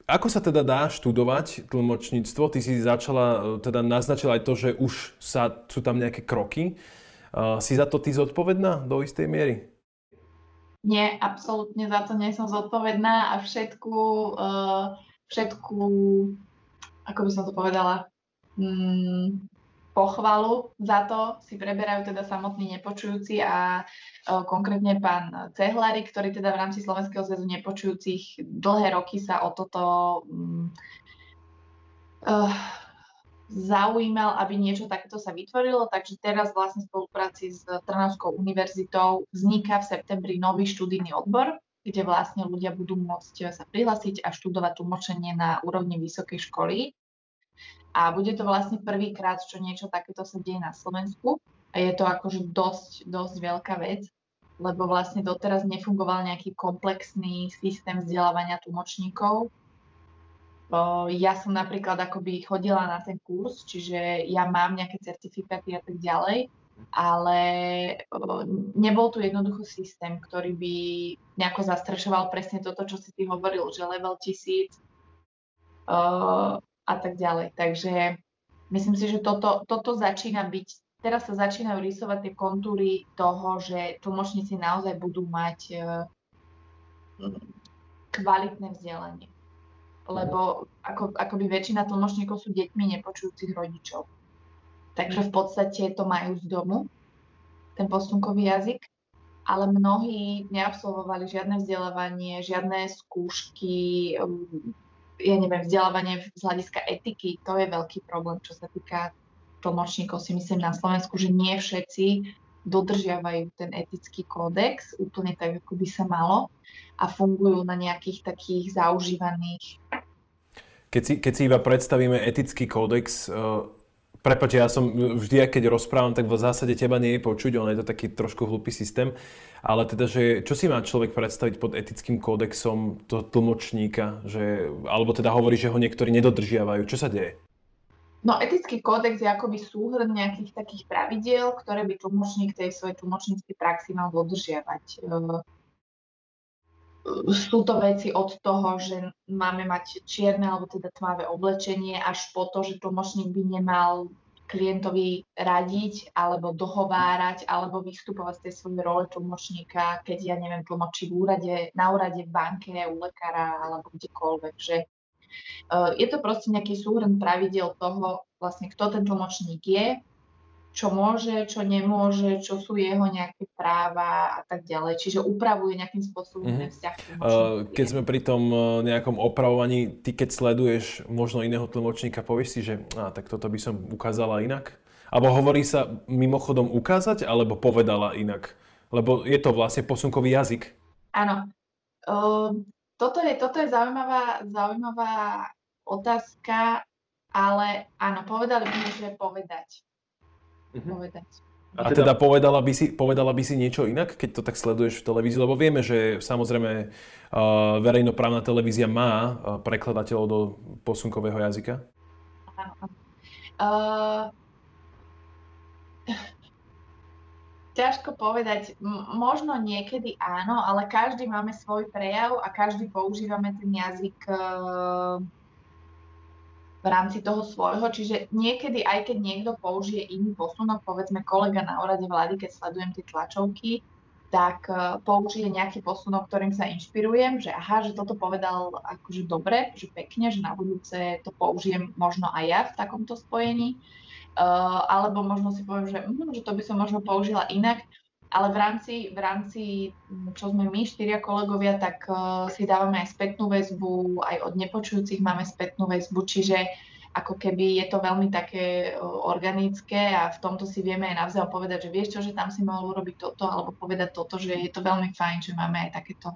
ako sa teda dá študovať tlmočníctvo? Ty si začala, teda naznačila aj to, že už sa, sú tam nejaké kroky. Uh, si za to ty zodpovedná do istej miery? Nie, absolútne za to nie som zodpovedná a všetku, uh, všetku ako by som to povedala, mm, pochvalu za to si preberajú teda samotní nepočujúci a uh, konkrétne pán Cehlari, ktorý teda v rámci Slovenského zväzu nepočujúcich dlhé roky sa o toto uh, zaujímal, aby niečo takéto sa vytvorilo, takže teraz vlastne v spolupráci s Trnavskou univerzitou vzniká v septembri nový študijný odbor, kde vlastne ľudia budú môcť sa prihlásiť a študovať tlmočenie na úrovni vysokej školy. A bude to vlastne prvýkrát, čo niečo takéto sa deje na Slovensku. A je to akože dosť, dosť veľká vec, lebo vlastne doteraz nefungoval nejaký komplexný systém vzdelávania tlmočníkov, ja som napríklad akoby chodila na ten kurz, čiže ja mám nejaké certifikáty a tak ďalej, ale nebol tu jednoducho systém, ktorý by nejako zastrešoval presne toto, čo si ty hovoril, že level tisíc a tak ďalej. Takže myslím si, že toto, toto začína byť, teraz sa začínajú rysovať tie kontúry toho, že tlmočníci naozaj budú mať kvalitné vzdelanie lebo ako, akoby väčšina tlmočníkov sú deťmi nepočujúcich rodičov. Takže v podstate to majú z domu, ten posunkový jazyk, ale mnohí neabsolvovali žiadne vzdelávanie, žiadne skúšky, um, ja neviem, vzdelávanie z hľadiska etiky, to je veľký problém, čo sa týka tlmočníkov, si myslím na Slovensku, že nie všetci dodržiavajú ten etický kódex úplne tak, ako by sa malo a fungujú na nejakých takých zaužívaných. Keď si, keď si iba predstavíme etický kódex, uh, prepáč, ja som vždy, keď rozprávam, tak v zásade teba nie je počuť, on je to taký trošku hlupý systém, ale teda, že čo si má človek predstaviť pod etickým kódexom toho tlmočníka, že, alebo teda hovorí, že ho niektorí nedodržiavajú, čo sa deje? No etický kódex je akoby súhrn nejakých takých pravidiel, ktoré by tlmočník tej svojej tlmočníckej praxi mal dodržiavať. Ehm, sú to veci od toho, že máme mať čierne alebo teda tmavé oblečenie, až po to, že tlmočník by nemal klientovi radiť alebo dohovárať alebo vystupovať z tej svojej role tlmočníka, keď ja neviem, tlmočí v úrade, na úrade v banke, u lekára alebo kdekoľvek. Že je to proste nejaký súhrn pravidel toho, vlastne kto ten tlmočník je, čo môže, čo nemôže, čo sú jeho nejaké práva a tak ďalej. Čiže upravuje nejakým spôsobom mm-hmm. ten vzťah. Uh, keď sme pri tom uh, nejakom opravovaní, ty keď sleduješ možno iného tlmočníka, povieš si, že á, tak toto by som ukázala inak? Alebo hovorí sa mimochodom ukázať, alebo povedala inak? Lebo je to vlastne posunkový jazyk. Áno. Uh, toto je, toto je zaujímavá, zaujímavá otázka, ale áno, povedali by že povedať mm-hmm. povedať. A teda povedala by, si, povedala by si niečo inak, keď to tak sleduješ v televízii? Lebo vieme, že samozrejme uh, verejnoprávna televízia má uh, prekladateľov do posunkového jazyka. Uh, ťažko povedať. Možno niekedy áno, ale každý máme svoj prejav a každý používame ten jazyk uh, v rámci toho svojho, čiže niekedy, aj keď niekto použije iný posunok, povedzme kolega na úrade vlády, keď sledujem tie tlačovky, tak uh, použije nejaký posunok, ktorým sa inšpirujem, že aha, že toto povedal akože dobre, že pekne, že na budúce to použijem možno aj ja v takomto spojení. Uh, alebo možno si poviem, že, hm, že to by som možno použila inak ale v rámci, v rámci, čo sme my, štyria kolegovia, tak uh, si dávame aj spätnú väzbu, aj od nepočujúcich máme spätnú väzbu, čiže ako keby je to veľmi také uh, organické a v tomto si vieme aj navzájom povedať, že vieš čo, že tam si mohol urobiť toto, alebo povedať toto, že je to veľmi fajn, že máme aj takéto.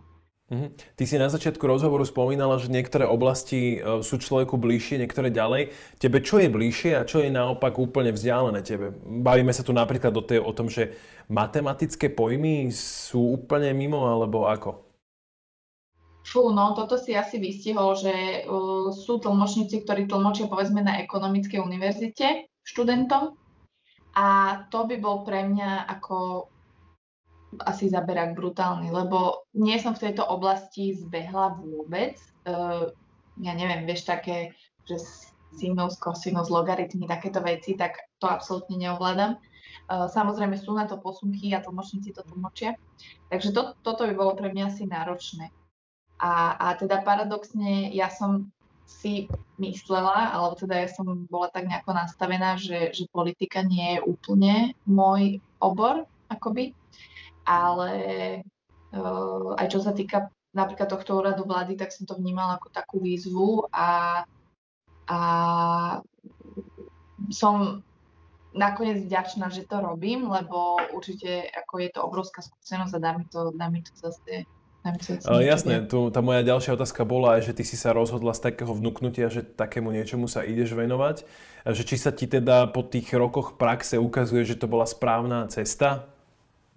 Ty si na začiatku rozhovoru spomínala, že niektoré oblasti e, sú človeku bližšie, niektoré ďalej. Tebe čo je bližšie a čo je naopak úplne vzdialené tebe? Bavíme sa tu napríklad o, tej, o tom, že matematické pojmy sú úplne mimo, alebo ako? Fú, no toto si asi vystihol, že uh, sú tlmočníci, ktorí tlmočia povedzme na ekonomickej univerzite študentom a to by bol pre mňa ako asi zaberák brutálny, lebo nie som v tejto oblasti zbehla vôbec. Uh, ja neviem, vieš, také, že sinus, kosinus, logaritmy, takéto veci, tak to absolútne neovládam. Uh, samozrejme sú na to posunky a tlmočníci to tlmočia. Takže to, toto by bolo pre mňa asi náročné. A, a teda paradoxne ja som si myslela, alebo teda ja som bola tak nejako nastavená, že, že politika nie je úplne môj obor, akoby ale uh, aj čo sa týka napríklad tohto úradu vlády, tak som to vnímala ako takú výzvu a, a som nakoniec vďačná, že to robím, lebo určite ako je to obrovská skúsenosť a dá mi to, dá mi to zase Uh, jasné, tu, tá moja ďalšia otázka bola aj, že ty si sa rozhodla z takého vnúknutia, že takému niečomu sa ideš venovať. Že či sa ti teda po tých rokoch praxe ukazuje, že to bola správna cesta?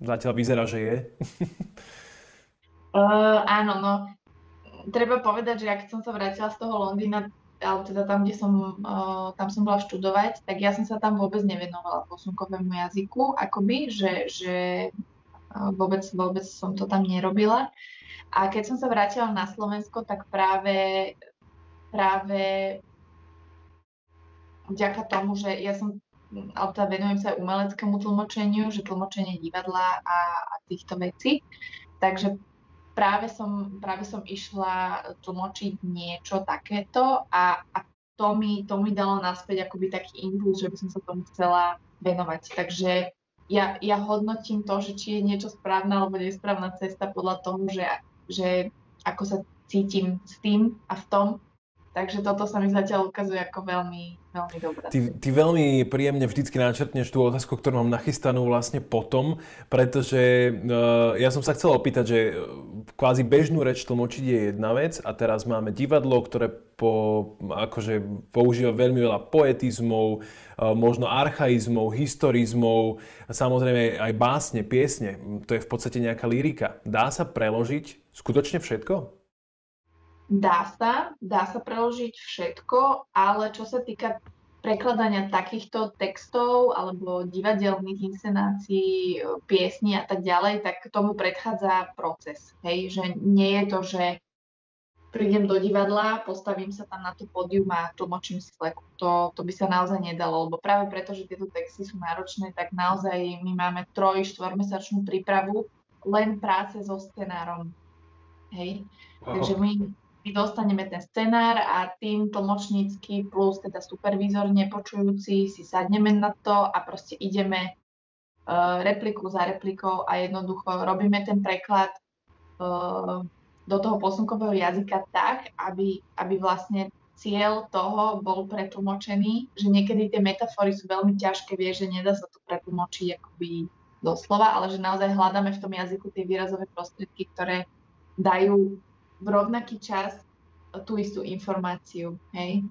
Zatiaľ vyzerá, že je. uh, áno, no. Treba povedať, že ak som sa vrátila z toho Londýna, alebo teda tam, kde som, uh, tam som bola študovať, tak ja som sa tam vôbec nevenovala posunkovému jazyku, akoby, že, že uh, vôbec, vôbec som to tam nerobila. A keď som sa vrátila na Slovensko, tak práve, práve vďaka tomu, že ja som alebo teda venujem sa aj umeleckému tlmočeniu, že tlmočenie divadla a, a týchto vecí. Takže práve som, práve som išla tlmočiť niečo takéto a, a to, mi, to mi dalo naspäť akoby taký impuls, že by som sa tomu chcela venovať. Takže ja, ja hodnotím to, že či je niečo správna alebo nesprávna cesta podľa toho, že, že ako sa cítim s tým a v tom. Takže toto sa mi zatiaľ ukazuje ako veľmi veľmi dobré. Ty, ty veľmi príjemne vždycky načrtneš tú otázku, ktorú mám nachystanú vlastne potom, pretože uh, ja som sa chcel opýtať, že e, kvázi bežnú reč tlmočiť je jedna vec a teraz máme divadlo, ktoré po, akože používa veľmi veľa poetizmov, uh, možno archaizmov, historizmov, samozrejme aj básne, piesne. To je v podstate nejaká lyrika. Dá sa preložiť skutočne všetko? Dá sa, dá sa preložiť všetko, ale čo sa týka prekladania takýchto textov alebo divadelných inscenácií, piesní a tak ďalej, tak tomu predchádza proces. Hej? Že nie je to, že prídem do divadla, postavím sa tam na to pódium a tlmočím si fleku. To, to by sa naozaj nedalo, lebo práve preto, že tieto texty sú náročné, tak naozaj my máme troj, štvormesačnú prípravu len práce so scenárom. Hej? Wow. Takže my my dostaneme ten scenár a tým tlmočnícky plus teda supervízor nepočujúci si sadneme na to a proste ideme uh, repliku za replikou a jednoducho robíme ten preklad uh, do toho posunkového jazyka tak, aby, aby vlastne cieľ toho bol pretlmočený, že niekedy tie metafory sú veľmi ťažké, vie, že nedá sa to pretlmočiť akoby doslova, ale že naozaj hľadáme v tom jazyku tie výrazové prostriedky, ktoré dajú v rovnaký čas tú istú informáciu, hej?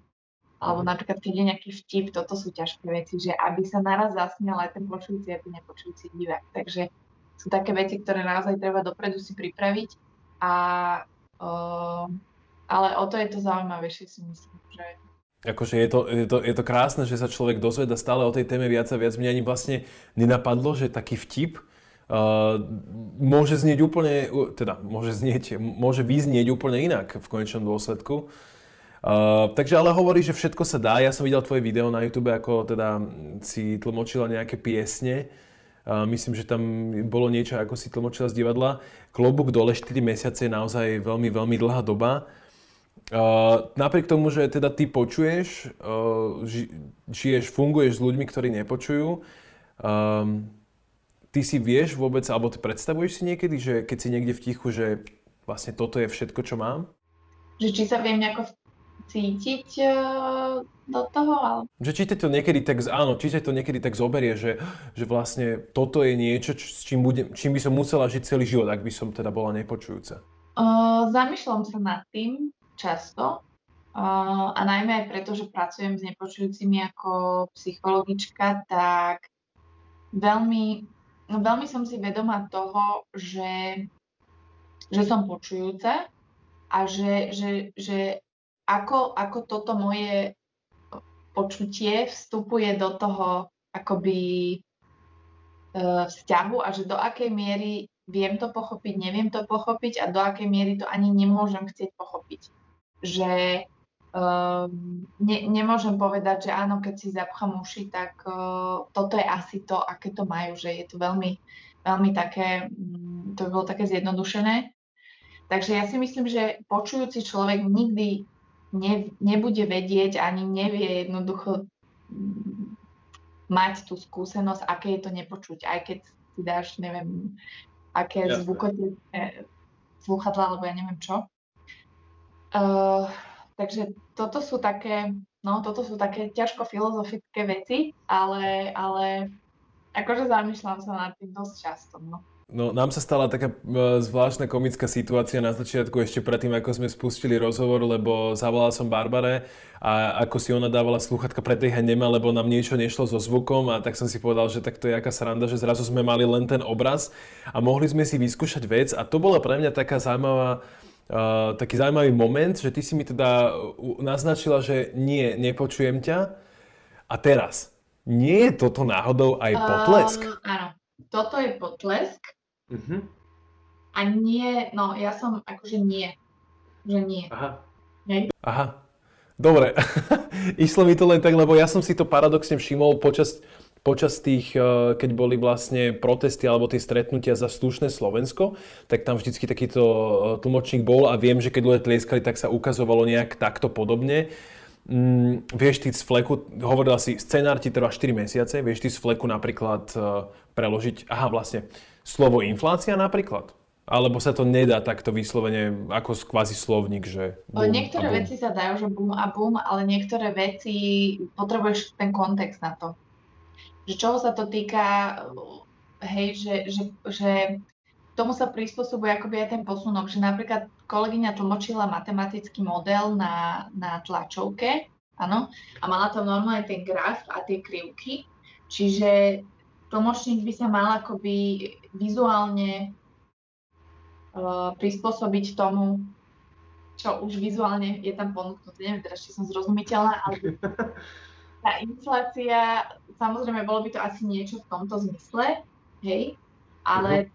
Alebo napríklad, keď je nejaký vtip, toto sú ťažké veci, že aby sa naraz zasmial aj ten počujúci, aj ten nepočujúci divák. Takže sú také veci, ktoré naozaj treba dopredu si pripraviť. A, uh, ale o to je to zaujímavejšie si myslím, že Akože je to, je, to, je to krásne, že sa človek dozveda stále o tej téme viac a viac. Mňa ani vlastne nenapadlo, že taký vtip môže znieť úplne, teda môže znieť, môže vyznieť úplne inak v konečnom dôsledku. Uh, takže ale hovorí, že všetko sa dá. Ja som videl tvoje video na YouTube, ako teda si tlmočila nejaké piesne. Uh, myslím, že tam bolo niečo, ako si tlmočila z divadla. Klobúk dole 4 mesiace je naozaj veľmi, veľmi dlhá doba. Uh, napriek tomu, že teda ty počuješ, uh, ži, žiješ, funguješ s ľuďmi, ktorí nepočujú, um, ty si vieš vôbec, alebo ty predstavuješ si niekedy, že keď si niekde v tichu, že vlastne toto je všetko, čo mám? Že či sa viem nejako cítiť uh, do toho? Ale... Že či to niekedy tak, áno, či to niekedy tak zoberie, že, že vlastne toto je niečo, s čím, budem, čím by som musela žiť celý život, ak by som teda bola nepočujúca. Uh, zamýšľam sa nad tým často, Uh, a najmä aj preto, že pracujem s nepočujúcimi ako psychologička, tak veľmi veľmi som si vedomá toho, že, že som počujúca a že, že, že ako, ako toto moje počutie vstupuje do toho akoby e, vzťahu a že do akej miery viem to pochopiť, neviem to pochopiť a do akej miery to ani nemôžem chcieť pochopiť. Že Um, ne, nemôžem povedať, že áno, keď si zapchám uši, tak uh, toto je asi to, aké to majú, že je to veľmi, veľmi také, um, to by bolo také zjednodušené. Takže ja si myslím, že počujúci človek nikdy ne, nebude vedieť, ani nevie jednoducho um, mať tú skúsenosť, aké je to nepočuť, aj keď si dáš, neviem, aké zvukotie, sluchadla, alebo ja neviem čo. Uh, Takže toto sú také, no toto sú také ťažko filozofické veci, ale, ale akože zamýšľam sa nad tým dosť často. No. No, nám sa stala taká e, zvláštna komická situácia na začiatku, ešte predtým, ako sme spustili rozhovor, lebo zavolal som Barbare a ako si ona dávala slúchatka predbiehať nemá, lebo nám niečo nešlo so zvukom a tak som si povedal, že tak to je aká sranda, že zrazu sme mali len ten obraz a mohli sme si vyskúšať vec a to bola pre mňa taká zaujímavá uh, taký zaujímavý moment, že ty si mi teda naznačila, že nie, nepočujem ťa. A teraz, nie je toto náhodou aj potlesk? Um, áno, toto je potlesk. Uh-huh. A nie, no ja som akože nie. Že nie. Aha. Hej. Aha. Dobre. [laughs] Išlo mi to len tak, lebo ja som si to paradoxne všimol počas počas tých, eh, keď boli vlastne protesty alebo tie stretnutia za slušné Slovensko, tak tam vždycky takýto eh, tlmočník bol a viem, že keď ľudia tlieskali, tak sa ukazovalo nejak takto podobne. Mm, vieš ty z fleku, hovorila si, scenár ti trvá 4 mesiace, vieš ty z fleku napríklad uh, preložiť, aha vlastne, slovo inflácia napríklad? Alebo sa to nedá takto vyslovene ako kvázi slovník, že boom Niektoré veci sa dajú, že boom a boom, ale niektoré veci potrebuješ ten kontext na to že čoho sa to týka, hej, že, že, že tomu sa prispôsobuje akoby aj ten posunok, že napríklad kolegyňa tlmočila matematický model na, na tlačovke, áno, a mala tam normálne ten graf a tie krivky, čiže tlmočník by sa mal akoby vizuálne uh, prispôsobiť tomu, čo už vizuálne je tam ponúknuté. Neviem teraz, či som zrozumiteľná, ale [laughs] tá inflácia, samozrejme, bolo by to asi niečo v tomto zmysle, hej, ale uh-huh.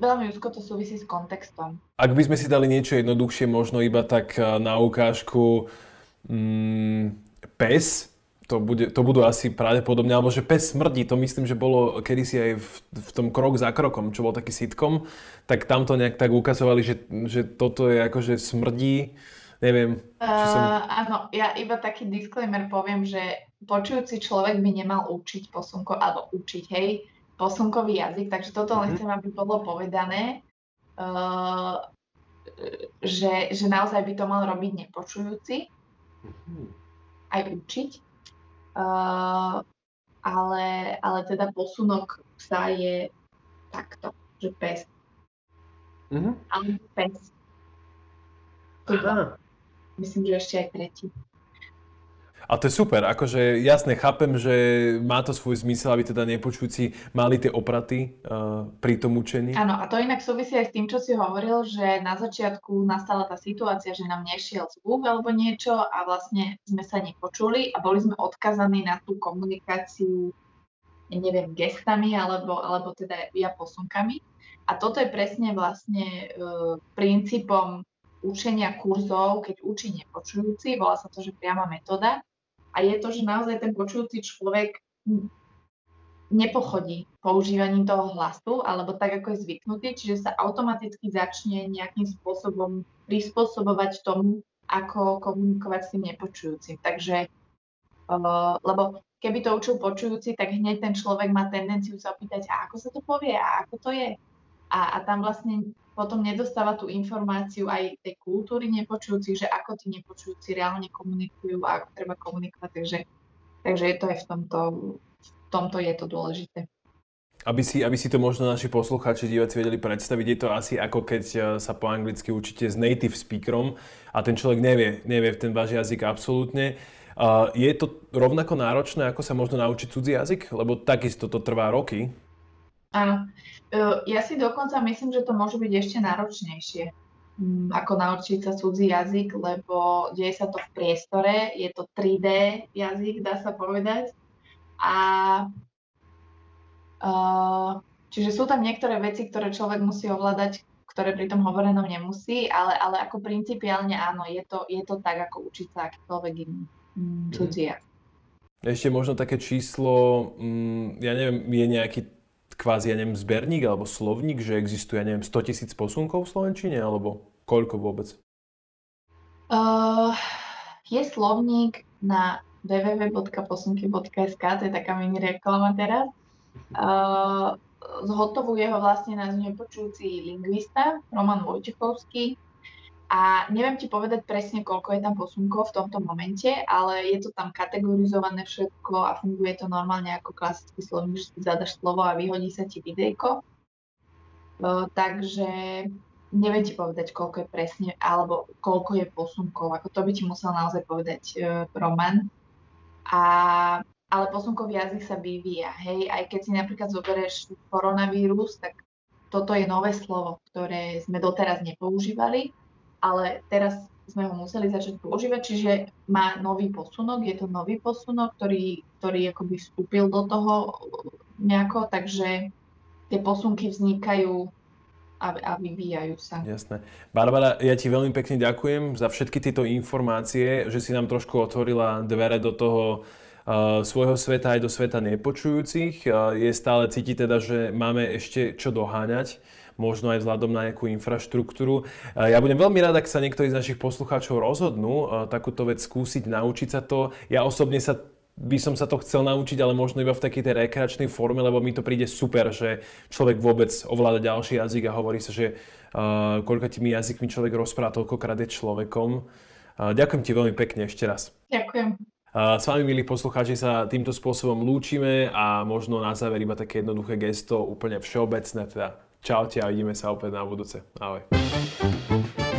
veľmi úzko to súvisí s kontextom. Ak by sme si dali niečo jednoduchšie, možno iba tak eh, na ukážku mm, pes, to, bude, to budú asi pravdepodobne, alebo že pes smrdí, to myslím, že bolo kedysi aj v, v tom krok za krokom, čo bol taký sitcom, tak tam to nejak tak ukazovali, že, že toto je akože smrdí, neviem. Uh, som... Áno, ja iba taký disclaimer poviem, že počujúci človek by nemal učiť posunko, alebo učiť, hej, posunkový jazyk, takže toto len mhm. chcem, aby bolo povedané, uh, že, že naozaj by to mal robiť nepočujúci, mhm. aj učiť. Uh, ale, ale teda posunok psa je takto, že pes. Mm-hmm. Ale pes. Aha. Myslím, že ešte aj tretí. A to je super, akože jasne chápem, že má to svoj zmysel, aby teda nepočujúci mali tie opraty uh, pri tom učení. Áno, a to inak súvisí aj s tým, čo si hovoril, že na začiatku nastala tá situácia, že nám nešiel zvuk alebo niečo a vlastne sme sa nepočuli a boli sme odkazaní na tú komunikáciu, neviem, gestami alebo, alebo teda ja posunkami. A toto je presne vlastne uh, princípom učenia kurzov, keď učí nepočujúci, volá sa to, že priama metóda, a je to, že naozaj ten počujúci človek nepochodí používaním toho hlasu, alebo tak, ako je zvyknutý, čiže sa automaticky začne nejakým spôsobom prispôsobovať tomu, ako komunikovať s tým nepočujúcim. Takže, lebo keby to učil počujúci, tak hneď ten človek má tendenciu sa opýtať, a ako sa to povie, a ako to je. A, a tam vlastne potom nedostáva tú informáciu aj tej kultúry nepočujúcich, že ako tí nepočujúci reálne komunikujú a ako treba komunikovať. Takže, takže je to aj v tomto, v tomto je to dôležité. Aby si, aby si to možno naši poslucháči, diváci vedeli predstaviť, je to asi ako keď e, sa po anglicky učíte s native speakerom a ten človek nevie, nevie ten váš jazyk absolútne. Uh, je to rovnako náročné, ako sa možno naučiť cudzí jazyk? Lebo takisto to trvá roky. Áno. Ja si dokonca myslím, že to môže byť ešte náročnejšie mm, ako naučiť sa cudzí jazyk, lebo deje sa to v priestore, je to 3D jazyk, dá sa povedať. A čiže sú tam niektoré veci, ktoré človek musí ovládať, ktoré pri tom hovorenom nemusí, ale, ale ako principiálne áno, je to, je to tak, ako učiť sa akýkoľvek iný mm, cudzí jazyk. Ešte možno také číslo, mm, ja neviem, je nejaký kvázi, ja neviem, zberník alebo slovník, že existuje, ja neviem, 100 tisíc posunkov v Slovenčine, alebo koľko vôbec? Uh, je slovník na www.posunky.sk, to je taká mini reklama teraz. Uh, zhotovuje ho vlastne náš nepočujúci lingvista Roman Vojtechovský, a neviem ti povedať presne, koľko je tam posunkov v tomto momente, ale je to tam kategorizované všetko a funguje to normálne ako klasický slovník, že si zadaš slovo a vyhodí sa ti videjko. Uh, takže neviem ti povedať, koľko je presne, alebo koľko je posunkov. Ako to by ti musel naozaj povedať uh, Roman. A, ale posunkový jazyk sa vyvíja. Hej, aj keď si napríklad zoberieš koronavírus, tak toto je nové slovo, ktoré sme doteraz nepoužívali ale teraz sme ho museli začať používať, čiže má nový posunok, je to nový posunok, ktorý, ktorý akoby vstúpil do toho nejako, takže tie posunky vznikajú a, a vyvíjajú sa. Jasné. Barbara, ja ti veľmi pekne ďakujem za všetky tieto informácie, že si nám trošku otvorila dvere do toho uh, svojho sveta aj do sveta nepočujúcich. Uh, je stále cítiť teda, že máme ešte čo doháňať možno aj vzhľadom na nejakú infraštruktúru. Ja budem veľmi rád, ak sa niektorí z našich poslucháčov rozhodnú takúto vec skúsiť, naučiť sa to. Ja osobne sa by som sa to chcel naučiť, ale možno iba v takej tej rekreačnej forme, lebo mi to príde super, že človek vôbec ovláda ďalší jazyk a hovorí sa, že uh, koľko tými jazykmi človek rozpráva, toľkokrát je človekom. Uh, ďakujem ti veľmi pekne ešte raz. Ďakujem. Uh, s vami, milí poslucháči, sa týmto spôsobom lúčime a možno na záver iba také jednoduché gesto, úplne všeobecné, teda Čaute a vidíme sa opäť na budúce. Ahoj.